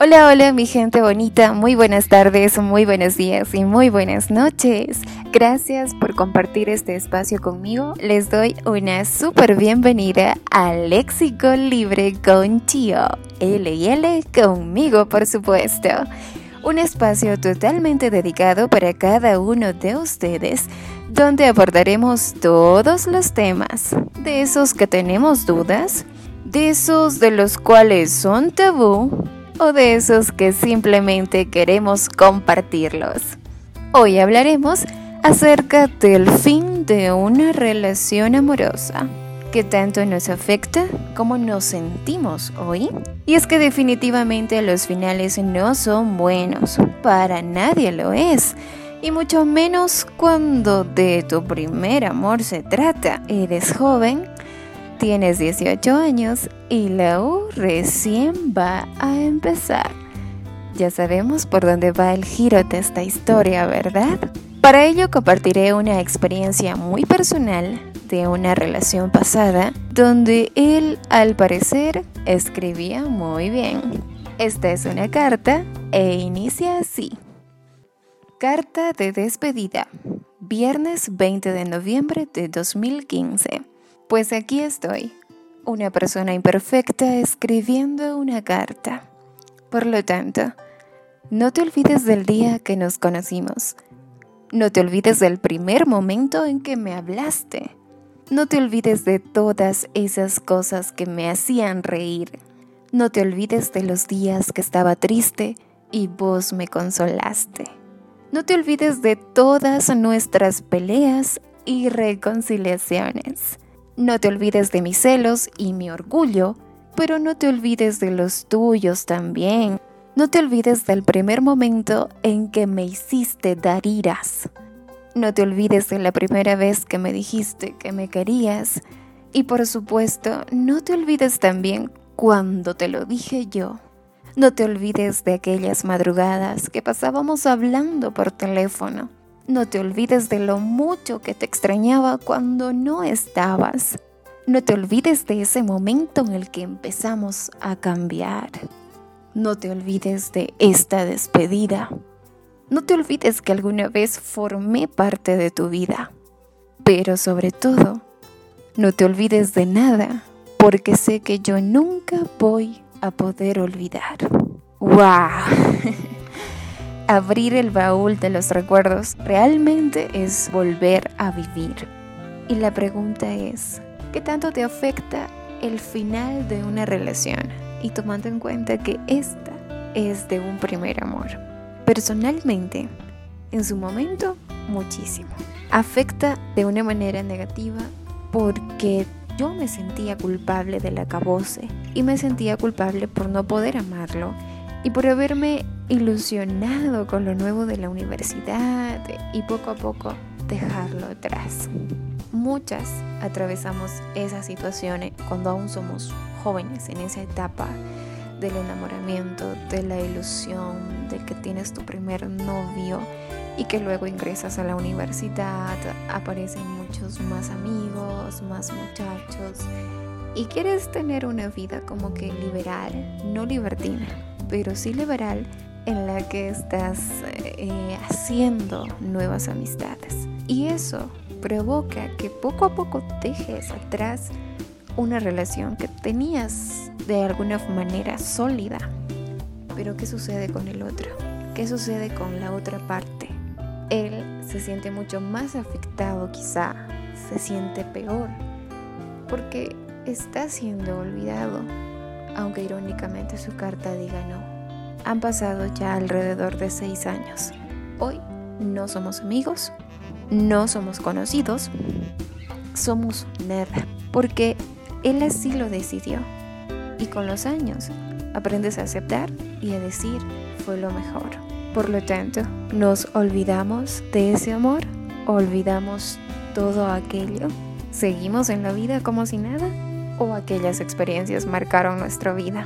Hola, hola mi gente bonita, muy buenas tardes, muy buenos días y muy buenas noches. Gracias por compartir este espacio conmigo. Les doy una súper bienvenida al Léxico Libre con Chio. L y L conmigo, por supuesto. Un espacio totalmente dedicado para cada uno de ustedes, donde abordaremos todos los temas, de esos que tenemos dudas, de esos de los cuales son tabú o de esos que simplemente queremos compartirlos. Hoy hablaremos acerca del fin de una relación amorosa que tanto nos afecta como nos sentimos hoy. Y es que definitivamente los finales no son buenos, para nadie lo es. Y mucho menos cuando de tu primer amor se trata. Eres joven Tienes 18 años y la U recién va a empezar. Ya sabemos por dónde va el giro de esta historia, ¿verdad? Para ello compartiré una experiencia muy personal de una relación pasada donde él al parecer escribía muy bien. Esta es una carta e inicia así. Carta de despedida. Viernes 20 de noviembre de 2015. Pues aquí estoy, una persona imperfecta escribiendo una carta. Por lo tanto, no te olvides del día que nos conocimos. No te olvides del primer momento en que me hablaste. No te olvides de todas esas cosas que me hacían reír. No te olvides de los días que estaba triste y vos me consolaste. No te olvides de todas nuestras peleas y reconciliaciones. No te olvides de mis celos y mi orgullo, pero no te olvides de los tuyos también. No te olvides del primer momento en que me hiciste dar iras. No te olvides de la primera vez que me dijiste que me querías. Y por supuesto, no te olvides también cuando te lo dije yo. No te olvides de aquellas madrugadas que pasábamos hablando por teléfono no te olvides de lo mucho que te extrañaba cuando no estabas. No te olvides de ese momento en el que empezamos a cambiar. No te olvides de esta despedida. No te olvides que alguna vez formé parte de tu vida. Pero sobre todo, no te olvides de nada, porque sé que yo nunca voy a poder olvidar. ¡Wow! abrir el baúl de los recuerdos realmente es volver a vivir. Y la pregunta es, ¿qué tanto te afecta el final de una relación? Y tomando en cuenta que esta es de un primer amor. Personalmente, en su momento, muchísimo. Afecta de una manera negativa porque yo me sentía culpable del acabose y me sentía culpable por no poder amarlo y por haberme ilusionado con lo nuevo de la universidad y poco a poco dejarlo atrás. Muchas atravesamos esas situaciones cuando aún somos jóvenes en esa etapa del enamoramiento, de la ilusión, de que tienes tu primer novio y que luego ingresas a la universidad, aparecen muchos más amigos, más muchachos y quieres tener una vida como que liberal, no libertina, pero sí liberal en la que estás eh, haciendo nuevas amistades. Y eso provoca que poco a poco dejes atrás una relación que tenías de alguna manera sólida. Pero ¿qué sucede con el otro? ¿Qué sucede con la otra parte? Él se siente mucho más afectado quizá, se siente peor, porque está siendo olvidado, aunque irónicamente su carta diga no. Han pasado ya alrededor de seis años. Hoy no somos amigos, no somos conocidos, somos nada, porque él así lo decidió. Y con los años aprendes a aceptar y a decir fue lo mejor. Por lo tanto, nos olvidamos de ese amor, olvidamos todo aquello, seguimos en la vida como si nada o aquellas experiencias marcaron nuestra vida.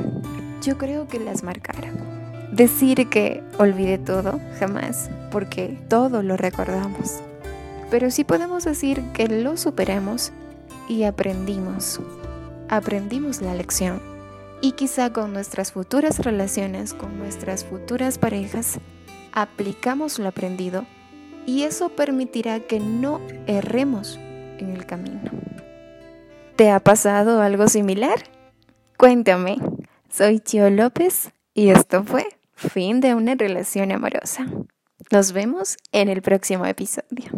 Yo creo que las marcaron decir que olvidé todo, jamás, porque todo lo recordamos. Pero sí podemos decir que lo superamos y aprendimos. Aprendimos la lección Y quizá con nuestras futuras relaciones, con nuestras futuras parejas, aplicamos lo aprendido y eso permitirá que no erremos en el camino. ¿Te ha pasado algo similar? Cuéntame. Soy Chio López y esto fue Fin de una relación amorosa. Nos vemos en el próximo episodio.